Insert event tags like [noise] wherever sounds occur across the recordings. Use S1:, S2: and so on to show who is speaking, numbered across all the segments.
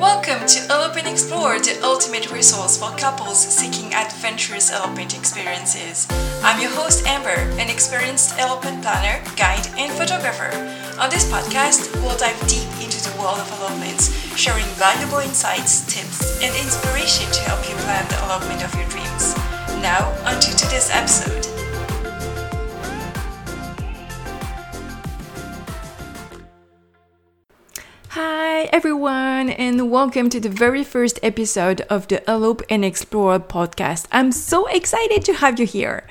S1: Welcome to Elope Explore, the ultimate resource for couples seeking adventurous elopement experiences. I'm your host Amber, an experienced elopement planner, guide, and photographer. On this podcast, we'll dive deep into the world of elopements, sharing valuable insights, tips, and inspiration to help you plan the elopement of your dreams. Now, on to today's episode. Hi everyone, and welcome to the very first episode of the Elope and Explore podcast. I'm so excited to have you here.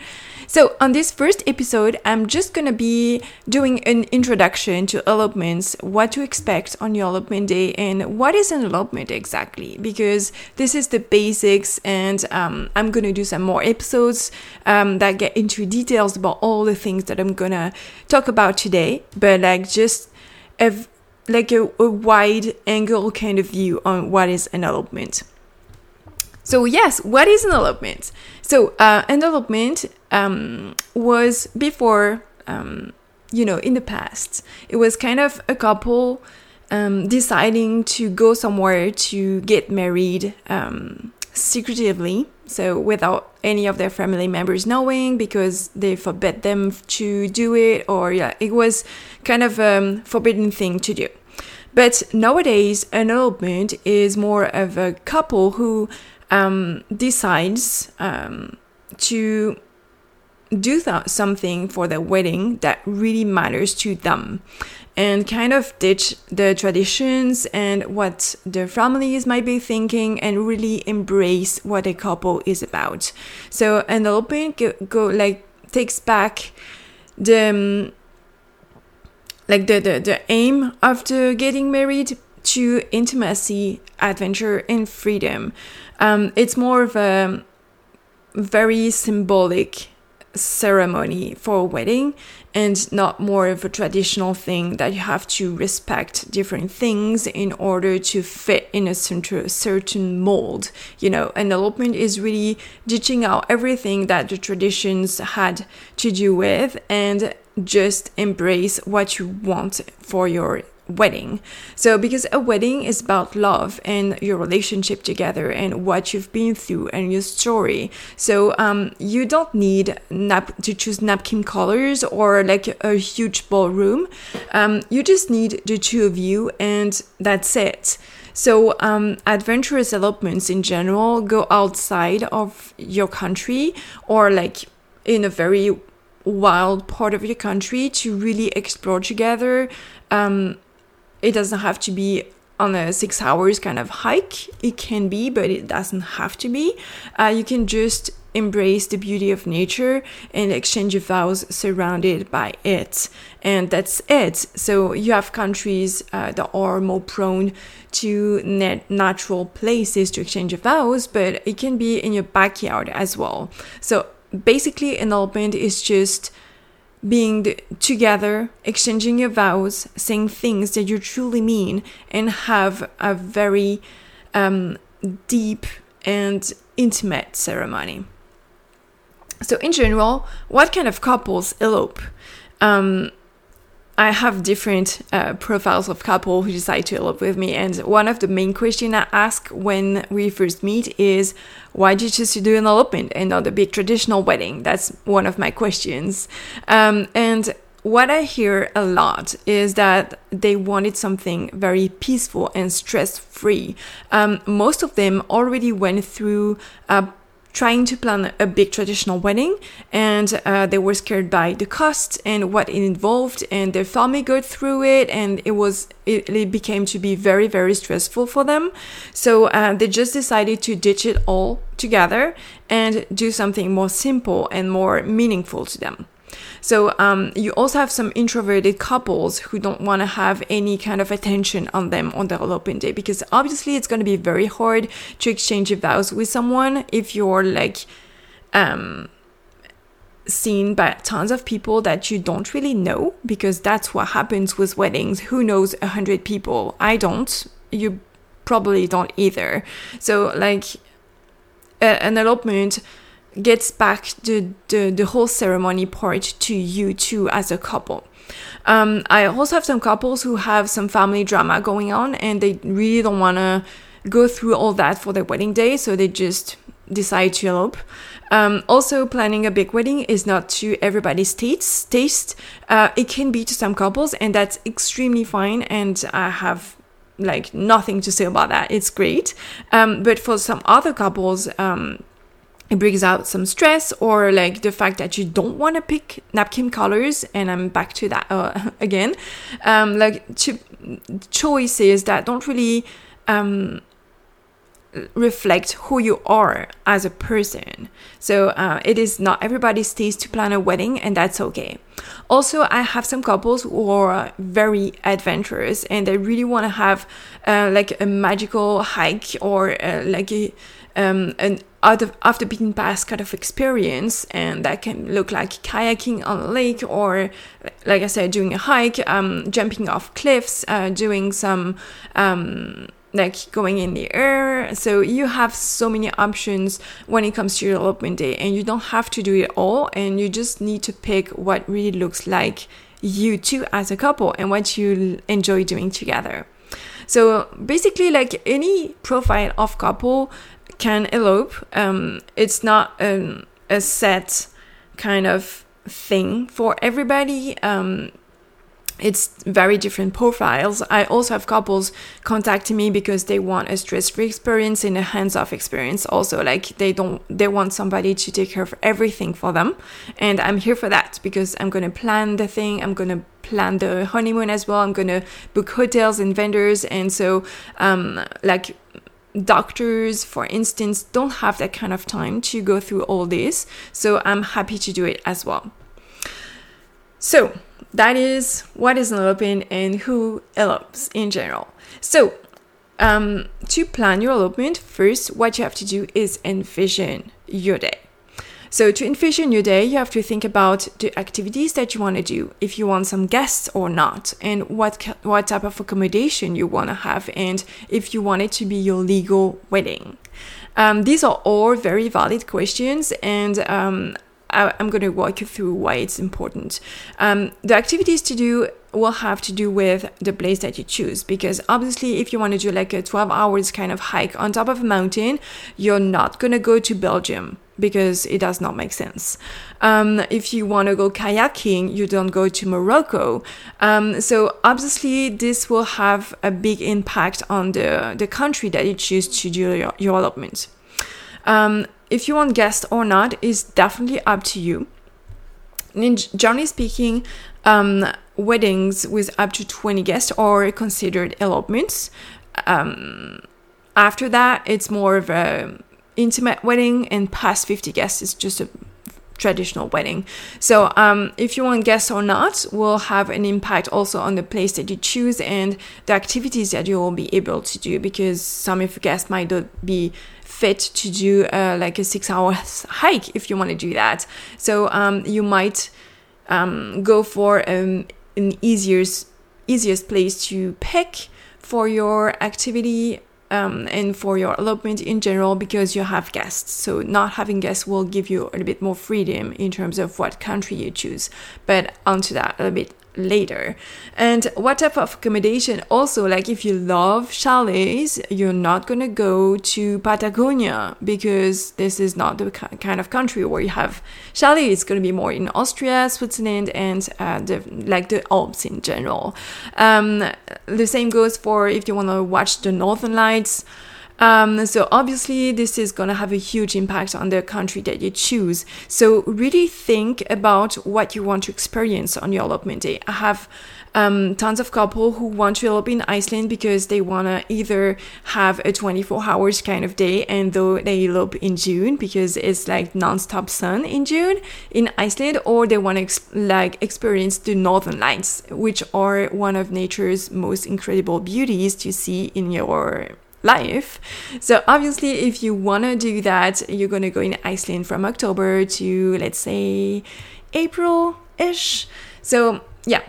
S1: So, on this first episode, I'm just gonna be doing an introduction to elopements, what to expect on your elopement day, and what is an elopement exactly, because this is the basics, and um, I'm gonna do some more episodes um, that get into details about all the things that I'm gonna talk about today, but like just a like a, a wide angle kind of view on what is an elopement. So yes, what is an elopement? So uh, an elopement um, was before, um, you know, in the past, it was kind of a couple um, deciding to go somewhere to get married um, secretively, so without any of their family members knowing because they forbid them to do it, or yeah, it was kind of a forbidden thing to do. But nowadays, an elopement is more of a couple who um, decides um, to do th- something for their wedding that really matters to them and kind of ditch the traditions and what their families might be thinking and really embrace what a couple is about. So an elopement go, go like takes back the um, like the, the, the aim after getting married to intimacy, adventure, and freedom. Um, it's more of a very symbolic ceremony for a wedding and not more of a traditional thing that you have to respect different things in order to fit in a certain mold. You know, elopement is really ditching out everything that the traditions had to do with and just embrace what you want for your wedding. So, because a wedding is about love and your relationship together and what you've been through and your story. So, um, you don't need nap- to choose napkin colors or like a huge ballroom. Um, you just need the two of you, and that's it. So, um, adventurous elopements in general go outside of your country or like in a very wild part of your country to really explore together. Um, it doesn't have to be on a six hours kind of hike. It can be, but it doesn't have to be. Uh, you can just embrace the beauty of nature and exchange vows surrounded by it. And that's it. So you have countries uh, that are more prone to net natural places to exchange vows, but it can be in your backyard as well. So basically, an elopement is just being together, exchanging your vows, saying things that you truly mean, and have a very um, deep and intimate ceremony. So, in general, what kind of couples elope? Um, I have different uh, profiles of couple who decide to elope with me, and one of the main questions I ask when we first meet is, "Why did you choose to do an elopement and not a big traditional wedding?" That's one of my questions, um, and what I hear a lot is that they wanted something very peaceful and stress free. Um, most of them already went through a trying to plan a big traditional wedding and uh, they were scared by the cost and what it involved and their family go through it and it was it, it became to be very very stressful for them. So uh, they just decided to ditch it all together and do something more simple and more meaningful to them so um, you also have some introverted couples who don't want to have any kind of attention on them on their elopement day because obviously it's going to be very hard to exchange vows with someone if you're like um, seen by tons of people that you don't really know because that's what happens with weddings. Who knows a hundred people? I don't. You probably don't either. So like an elopement gets back the, the, the whole ceremony part to you too as a couple. Um, I also have some couples who have some family drama going on and they really don't want to go through all that for their wedding day, so they just decide to elope. Um, also, planning a big wedding is not to everybody's taste. taste. Uh, it can be to some couples, and that's extremely fine. And I have like nothing to say about that. It's great. Um, but for some other couples, um, it brings out some stress or like the fact that you don't want to pick napkin colors and i'm back to that uh, [laughs] again um, like cho- choices that don't really um, reflect who you are as a person. So uh, it is not everybody's taste to plan a wedding, and that's okay. Also, I have some couples who are very adventurous and they really want to have uh, like a magical hike or uh, like a um, an out of off the beaten path kind of experience, and that can look like kayaking on a lake, or like I said, doing a hike, um, jumping off cliffs, uh, doing some um, like going in the air. So you have so many options when it comes to your elopement day, and you don't have to do it all, and you just need to pick what really looks like you two as a couple and what you enjoy doing together. So basically, like any profile of couple can elope. Um, it's not um, a set kind of thing for everybody. Um, it's very different profiles. I also have couples contacting me because they want a stress-free experience and a hands-off experience. Also, like they don't, they want somebody to take care of everything for them, and I'm here for that because I'm gonna plan the thing. I'm gonna plan the honeymoon as well. I'm gonna book hotels and vendors, and so um, like doctors for instance don't have that kind of time to go through all this so i'm happy to do it as well so that is what is an elopement and who elopes in general. So, um, to plan your elopement, first, what you have to do is envision your day. So, to envision your day, you have to think about the activities that you want to do, if you want some guests or not, and what what type of accommodation you want to have, and if you want it to be your legal wedding. Um, these are all very valid questions, and um, I, am going to walk you through why it's important. Um, the activities to do will have to do with the place that you choose because obviously if you want to do like a 12 hours kind of hike on top of a mountain you're not going to go to belgium because it does not make sense um, if you want to go kayaking you don't go to morocco um, so obviously this will have a big impact on the, the country that you choose to do your, your elopement um, if you want guests or not is definitely up to you. Generally speaking, um, weddings with up to 20 guests are considered elopements. Um, after that, it's more of a intimate wedding, and past 50 guests is just a traditional wedding. So, um, if you want guests or not, will have an impact also on the place that you choose and the activities that you will be able to do because some of your guests might not be fit to do uh, like a six hour [laughs] hike if you want to do that. So um, you might um, go for um, an easiest easiest place to pick for your activity um, and for your elopement in general because you have guests. So not having guests will give you a little bit more freedom in terms of what country you choose. But onto that a little bit later. And what type of accommodation? Also, like if you love chalets, you're not gonna go to Patagonia because this is not the kind of country where you have chalets. It's gonna be more in Austria, Switzerland, and uh, the, like the Alps in general. Um, the same goes for if you wanna watch the Northern Lights. Um, so obviously, this is going to have a huge impact on the country that you choose. So really think about what you want to experience on your elopement day. I have um, tons of couple who want to elope in Iceland because they want to either have a 24 hours kind of day and though they elope in June because it's like non-stop sun in June in Iceland or they want to ex- like experience the northern lights which are one of nature's most incredible beauties to see in your life. So obviously, if you want to do that, you're going to go in Iceland from October to let's say April-ish. So yeah,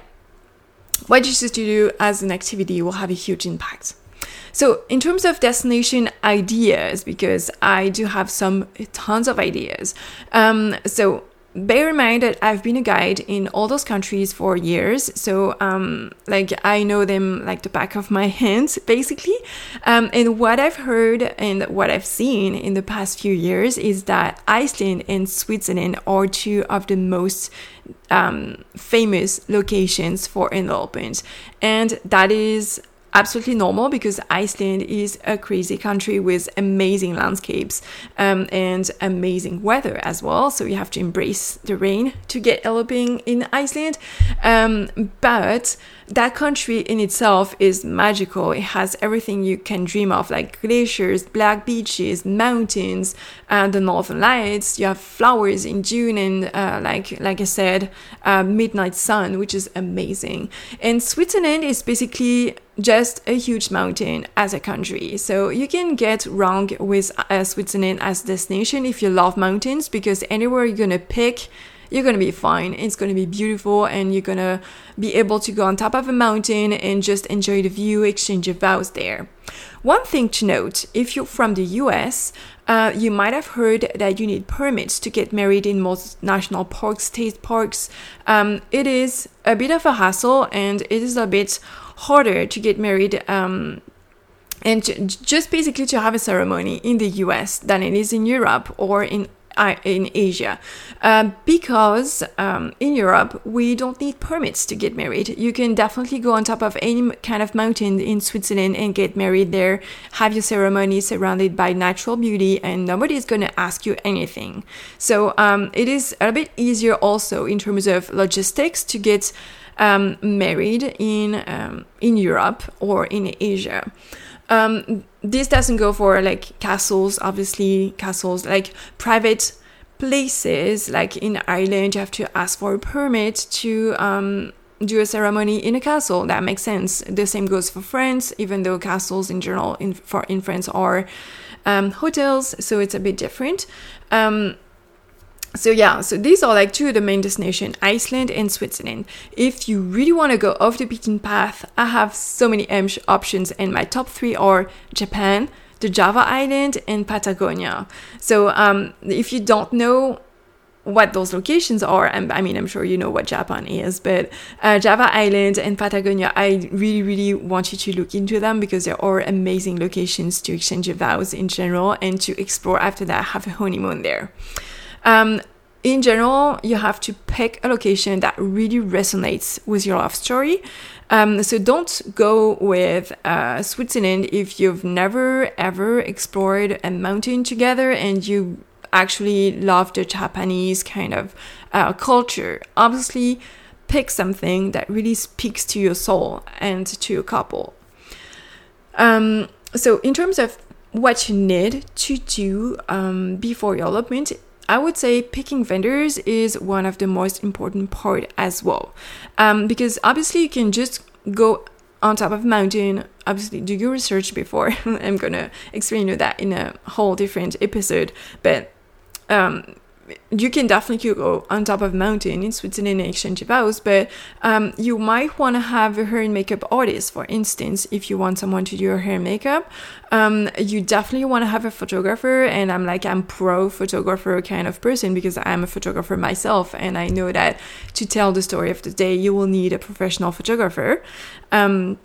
S1: what you choose to do as an activity will have a huge impact. So, in terms of destination ideas, because I do have some tons of ideas. Um, so, bear in mind that I've been a guide in all those countries for years. So, um, like, I know them like the back of my [laughs] hands, basically. Um, and what I've heard and what I've seen in the past few years is that Iceland and Switzerland are two of the most um, famous locations for elopement. And that is absolutely normal because Iceland is a crazy country with amazing landscapes um, and amazing weather as well. So you have to embrace the rain to get eloping in Iceland. Um, but that country in itself is magical. It has everything you can dream of, like glaciers, black beaches, mountains, and the northern lights. You have flowers in June, and uh, like like I said, uh, midnight sun, which is amazing. And Switzerland is basically just a huge mountain as a country. So you can get wrong with uh, Switzerland as destination if you love mountains, because anywhere you're gonna pick you're gonna be fine. It's gonna be beautiful, and you're gonna be able to go on top of a mountain and just enjoy the view, exchange your vows there. One thing to note if you're from the US, uh, you might have heard that you need permits to get married in most national parks, state parks. Um, it is a bit of a hassle and it is a bit harder to get married um, and just basically to have a ceremony in the US than it is in Europe or in in Asia, um, because um, in Europe we don't need permits to get married. You can definitely go on top of any kind of mountain in Switzerland and get married there, have your ceremony surrounded by natural beauty, and nobody is going to ask you anything. So um, it is a bit easier also in terms of logistics to get um, married in um, in Europe or in Asia. Um, this doesn't go for like castles, obviously, castles like private places. Like in Ireland, you have to ask for a permit to um, do a ceremony in a castle. That makes sense. The same goes for France, even though castles in general in, for, in France are um, hotels, so it's a bit different. Um, so yeah, so these are like two of the main destinations, Iceland and Switzerland. If you really want to go off the beaten path, I have so many options and my top three are Japan, the Java Island, and Patagonia. So um, if you don't know what those locations are, I mean, I'm sure you know what Japan is, but uh, Java Island and Patagonia, I really, really want you to look into them because they are amazing locations to exchange your vows in general and to explore after that, have a honeymoon there. Um, in general, you have to pick a location that really resonates with your love story. Um, so don't go with uh, Switzerland if you've never ever explored a mountain together and you actually love the Japanese kind of uh, culture. Obviously, pick something that really speaks to your soul and to your couple. Um, so, in terms of what you need to do um, before your elopement, I would say picking vendors is one of the most important part as well, um, because obviously you can just go on top of mountain. Obviously, do your research before. [laughs] I'm gonna explain you that in a whole different episode, but um, you can definitely go on top of mountain in Switzerland and exchange vows, but um, you might want to have a hair and makeup artist, for instance, if you want someone to do your hair and makeup. Um, you definitely want to have a photographer, and I'm like, I'm pro photographer kind of person because I'm a photographer myself, and I know that to tell the story of the day, you will need a professional photographer. Um,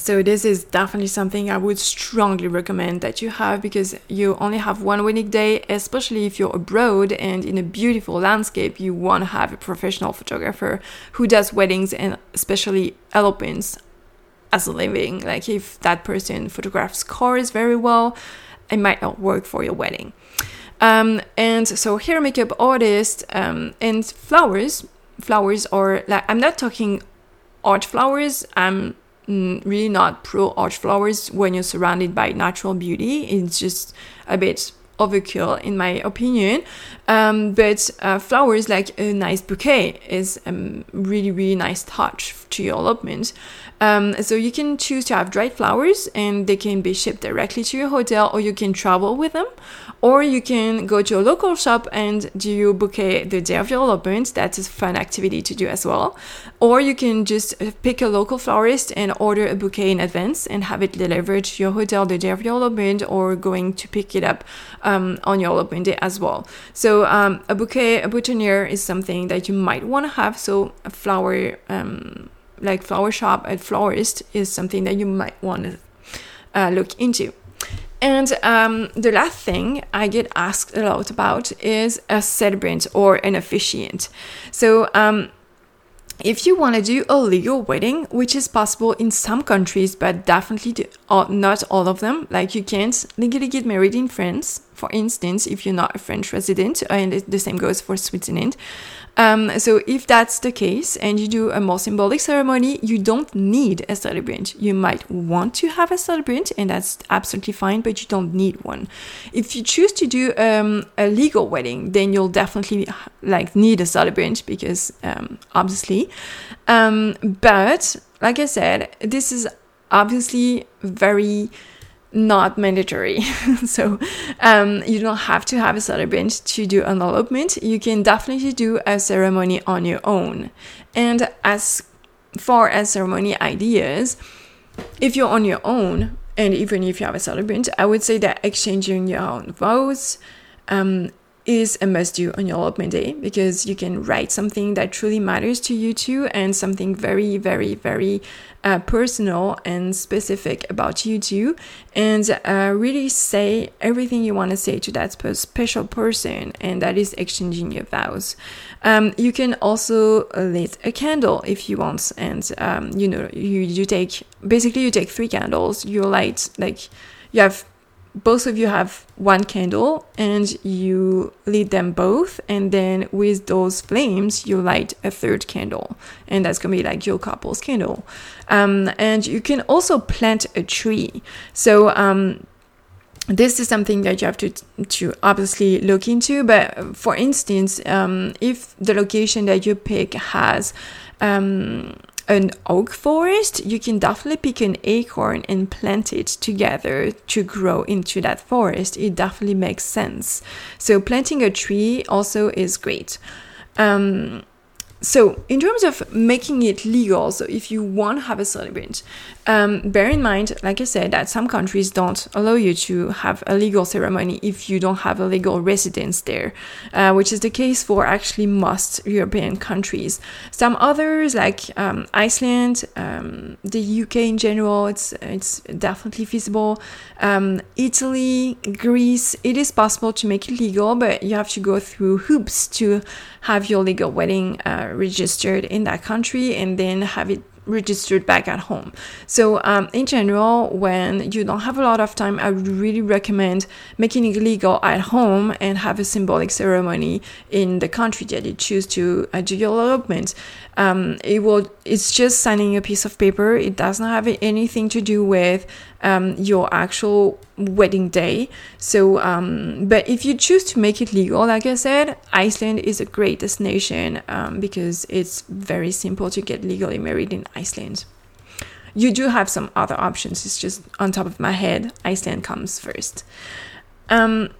S1: so this is definitely something I would strongly recommend that you have because you only have one wedding day, especially if you're abroad and in a beautiful landscape, you want to have a professional photographer who does weddings and especially elopements as a living. Like if that person photographs cars very well, it might not work for your wedding. Um, and so hair makeup artist um, and flowers. Flowers are like I'm not talking arch flowers. I'm Mm, really not pro arch flowers when you're surrounded by natural beauty. It's just a bit overkill in my opinion. Um, but uh, flowers like a nice bouquet is a really really nice touch to your elopement. Um, so you can choose to have dried flowers and they can be shipped directly to your hotel or you can travel with them or you can go to a local shop and do your bouquet the day of your elopement. That's a fun activity to do as well. Or you can just pick a local florist and order a bouquet in advance and have it delivered to your hotel the day of your elopement or going to pick it up um, on your elopement day as well. So um, a bouquet, a boutonniere is something that you might want to have. So a flower, um, like flower shop at florist is something that you might want to uh, look into. And um, the last thing I get asked a lot about is a celebrant or an officiant. So, um, if you want to do a legal wedding, which is possible in some countries, but definitely not all of them, like you can't legally get married in France, for instance, if you're not a French resident, and the same goes for Switzerland. Um, so if that's the case and you do a more symbolic ceremony, you don't need a celebrant. You might want to have a celebrant, and that's absolutely fine, but you don't need one. If you choose to do um, a legal wedding, then you'll definitely like need a celebrant because um, obviously. Um, but like I said, this is obviously very not mandatory. [laughs] so um, you don't have to have a celebrant to do an elopement. You can definitely do a ceremony on your own. And as far as ceremony ideas, if you're on your own, and even if you have a celebrant, I would say that exchanging your own vows um, is a must do on your elopement day because you can write something that truly matters to you two and something very, very, very uh, personal and specific about you two, and uh, really say everything you want to say to that special person, and that is exchanging your vows. Um, you can also lit a candle if you want, and um, you know you you take basically you take three candles. You light like you have both of you have one candle and you lit them both and then with those flames you light a third candle and that's gonna be like your couple's candle. Um, and you can also plant a tree. So um, this is something that you have to to obviously look into but for instance um, if the location that you pick has um, an oak forest, you can definitely pick an acorn and plant it together to grow into that forest. It definitely makes sense. So planting a tree also is great. Um, so in terms of making it legal so if you want to have a celebrant um, bear in mind like i said that some countries don't allow you to have a legal ceremony if you don't have a legal residence there uh, which is the case for actually most european countries. Some others like um, iceland um, the uk in general it's it's definitely feasible. Um, italy greece it is possible to make it legal but you have to go through hoops to have your legal wedding uh, registered in that country and then have it registered back at home. So, um, in general, when you don't have a lot of time, I would really recommend making it legal at home and have a symbolic ceremony in the country that you choose to uh, do your elopement. Um, it will. It's just signing a piece of paper. It does not have anything to do with um, your actual wedding day. So, um, but if you choose to make it legal, like I said, Iceland is a great destination um, because it's very simple to get legally married in Iceland. You do have some other options. It's just on top of my head, Iceland comes first. Um,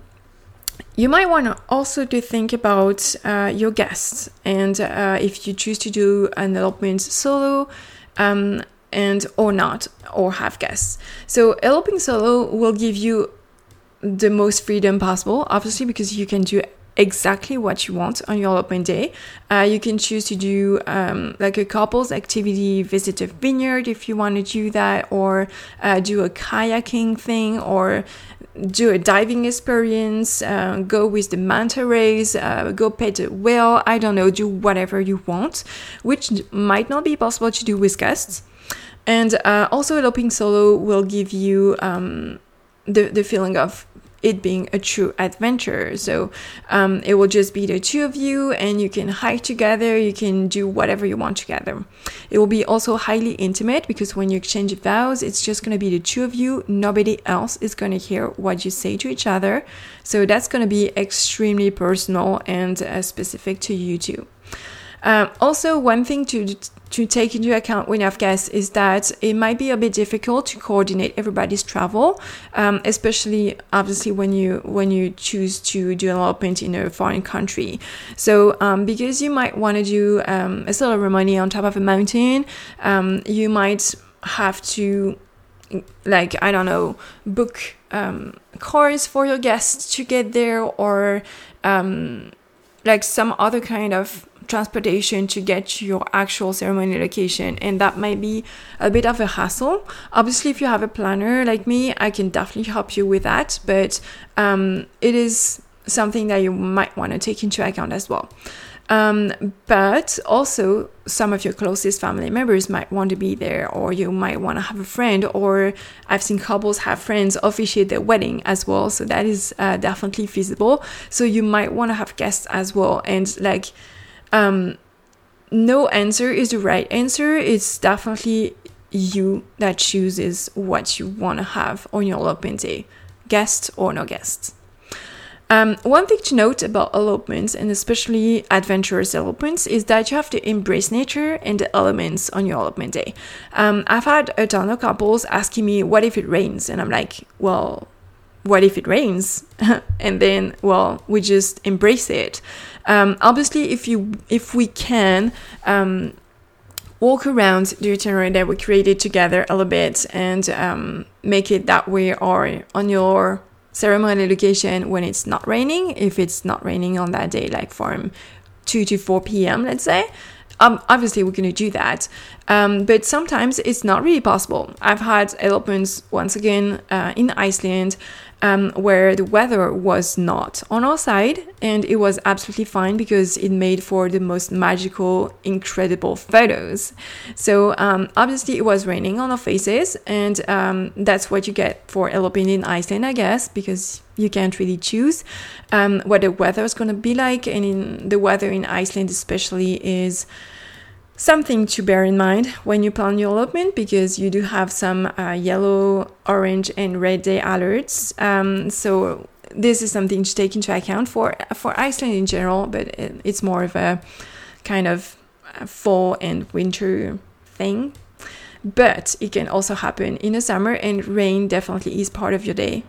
S1: you might want to also to think about uh, your guests and uh, if you choose to do an elopement solo um, and or not or have guests. So eloping solo will give you the most freedom possible, obviously because you can do exactly what you want on your elopement day. Uh, you can choose to do um, like a couples activity, visit a vineyard if you want to do that, or uh, do a kayaking thing, or do a diving experience, uh, go with the manta rays, uh, go pet a whale, I don't know, do whatever you want, which might not be possible to do with guests. And uh, also, eloping solo will give you um, the, the feeling of it being a true adventure. So um, it will just be the two of you, and you can hike together. You can do whatever you want together. It will be also highly intimate because when you exchange vows, it's just going to be the two of you. Nobody else is going to hear what you say to each other. So that's going to be extremely personal and uh, specific to you two. Um, also, one thing to to take into account when you have guests is that it might be a bit difficult to coordinate everybody's travel, um, especially obviously when you when you choose to do an elopement in a foreign country. So um, because you might want to do um, a ceremony on top of a mountain, um, you might have to like I don't know book um, cars for your guests to get there or like some other kind of transportation to get to your actual ceremony location and that might be a bit of a hassle obviously if you have a planner like me i can definitely help you with that but um, it is something that you might want to take into account as well um, but also, some of your closest family members might want to be there, or you might want to have a friend, or I've seen couples have friends officiate their wedding as well. So that is uh, definitely feasible. So you might want to have guests as well. And like, um, no answer is the right answer. It's definitely you that chooses what you want to have on your elopement day, guest or no guest. Um, one thing to note about elopements, and especially adventurous elopements, is that you have to embrace nature and the elements on your elopement day. Um, I've had a ton of couples asking me, What if it rains? And I'm like, Well, what if it rains? [laughs] and then, well, we just embrace it. Um, obviously, if you if we can um, walk around the itinerary that we created together a little bit and um, make it that way or on your ceremony location when it's not raining. If it's not raining on that day, like from 2 to 4 p.m., let's say, um, obviously we're going to do that. Um, but sometimes it's not really possible. I've had elopements once again uh, in Iceland um, where the weather was not on our side, and it was absolutely fine because it made for the most magical, incredible photos. So um, obviously it was raining on our faces, and um, that's what you get for eloping in Iceland, I guess, because you can't really choose um, what the weather is going to be like, and in the weather in Iceland especially is something to bear in mind when you plan your elopement because you do have some uh, yellow, orange, and red day alerts. Um, so this is something to take into account for for Iceland in general, but it, it's more of a kind of fall and winter thing. But it can also happen in the summer, and rain definitely is part of your day.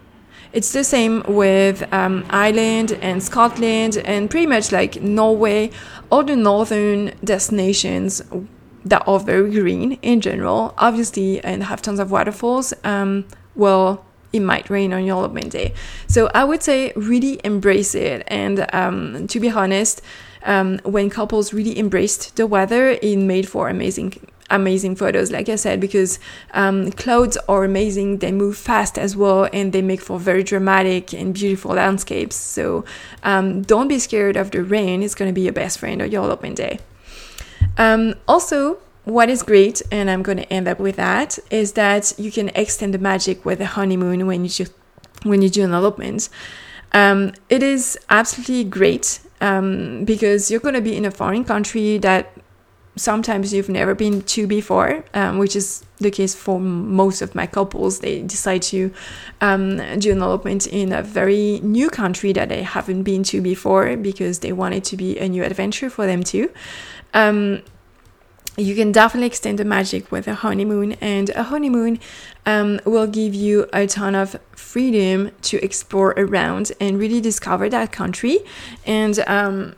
S1: It's the same with um, Ireland and Scotland and pretty much like Norway, all the northern destinations that are very green in general, obviously, and have tons of waterfalls. Um, well, it might rain on your elopement day. So I would say really embrace it. And um, to be honest, um, when couples really embraced the weather, it made for amazing amazing photos, like I said, because um, clouds are amazing. They move fast as well, and they make for very dramatic and beautiful landscapes. So um, don't be scared of the rain. It's going to be your best friend on your elopement day. Um, also, what is great, and I'm going to end up with that, is that you can extend the magic with a honeymoon when you do, when you do an elopement. Um, it is absolutely great um, because you're going to be in a foreign country that sometimes you've never been to before, um, which is the case for most of my couples. They decide to um, do an elopement in a very new country that they haven't been to before because they want it to be a new adventure for them too. Um, you can definitely extend the magic with a honeymoon, and a honeymoon um, will give you a ton of freedom to explore around and really discover that country. And um,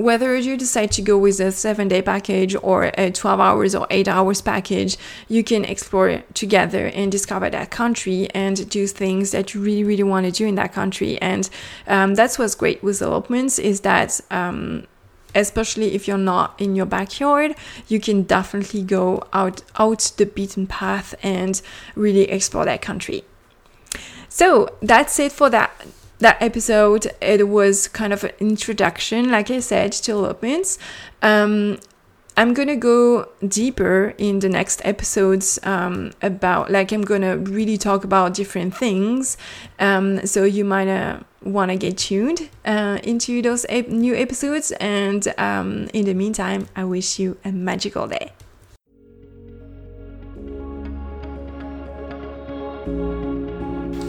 S1: whether you decide to go with a seven day package or a 12 hours or 8 hours package, you can explore together and discover that country and do things that you really, really want to do in that country. And um, that's what's great with elopements is that. Um, especially if you're not in your backyard you can definitely go out out the beaten path and really explore that country so that's it for that that episode, it was kind of an introduction, like I said, to elopements. Um, I'm gonna go deeper in the next episodes um, about, like, I'm gonna really talk about different things. Um, so you might uh, want to get tuned uh, into those ep- new episodes. And um, in the meantime, I wish you a magical day.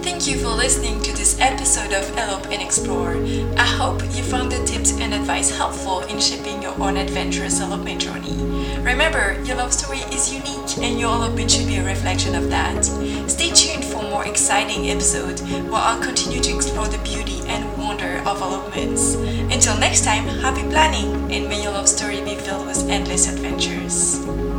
S1: Thank you for listening to episode of Elope and Explore. I hope you found the tips and advice helpful in shaping your own adventurous elopement journey. Remember, your love story is unique and your elopement should be a reflection of that. Stay tuned for more exciting episodes where I'll continue to explore the beauty and wonder of elopements. Until next time, happy planning and may your love story be filled with endless adventures.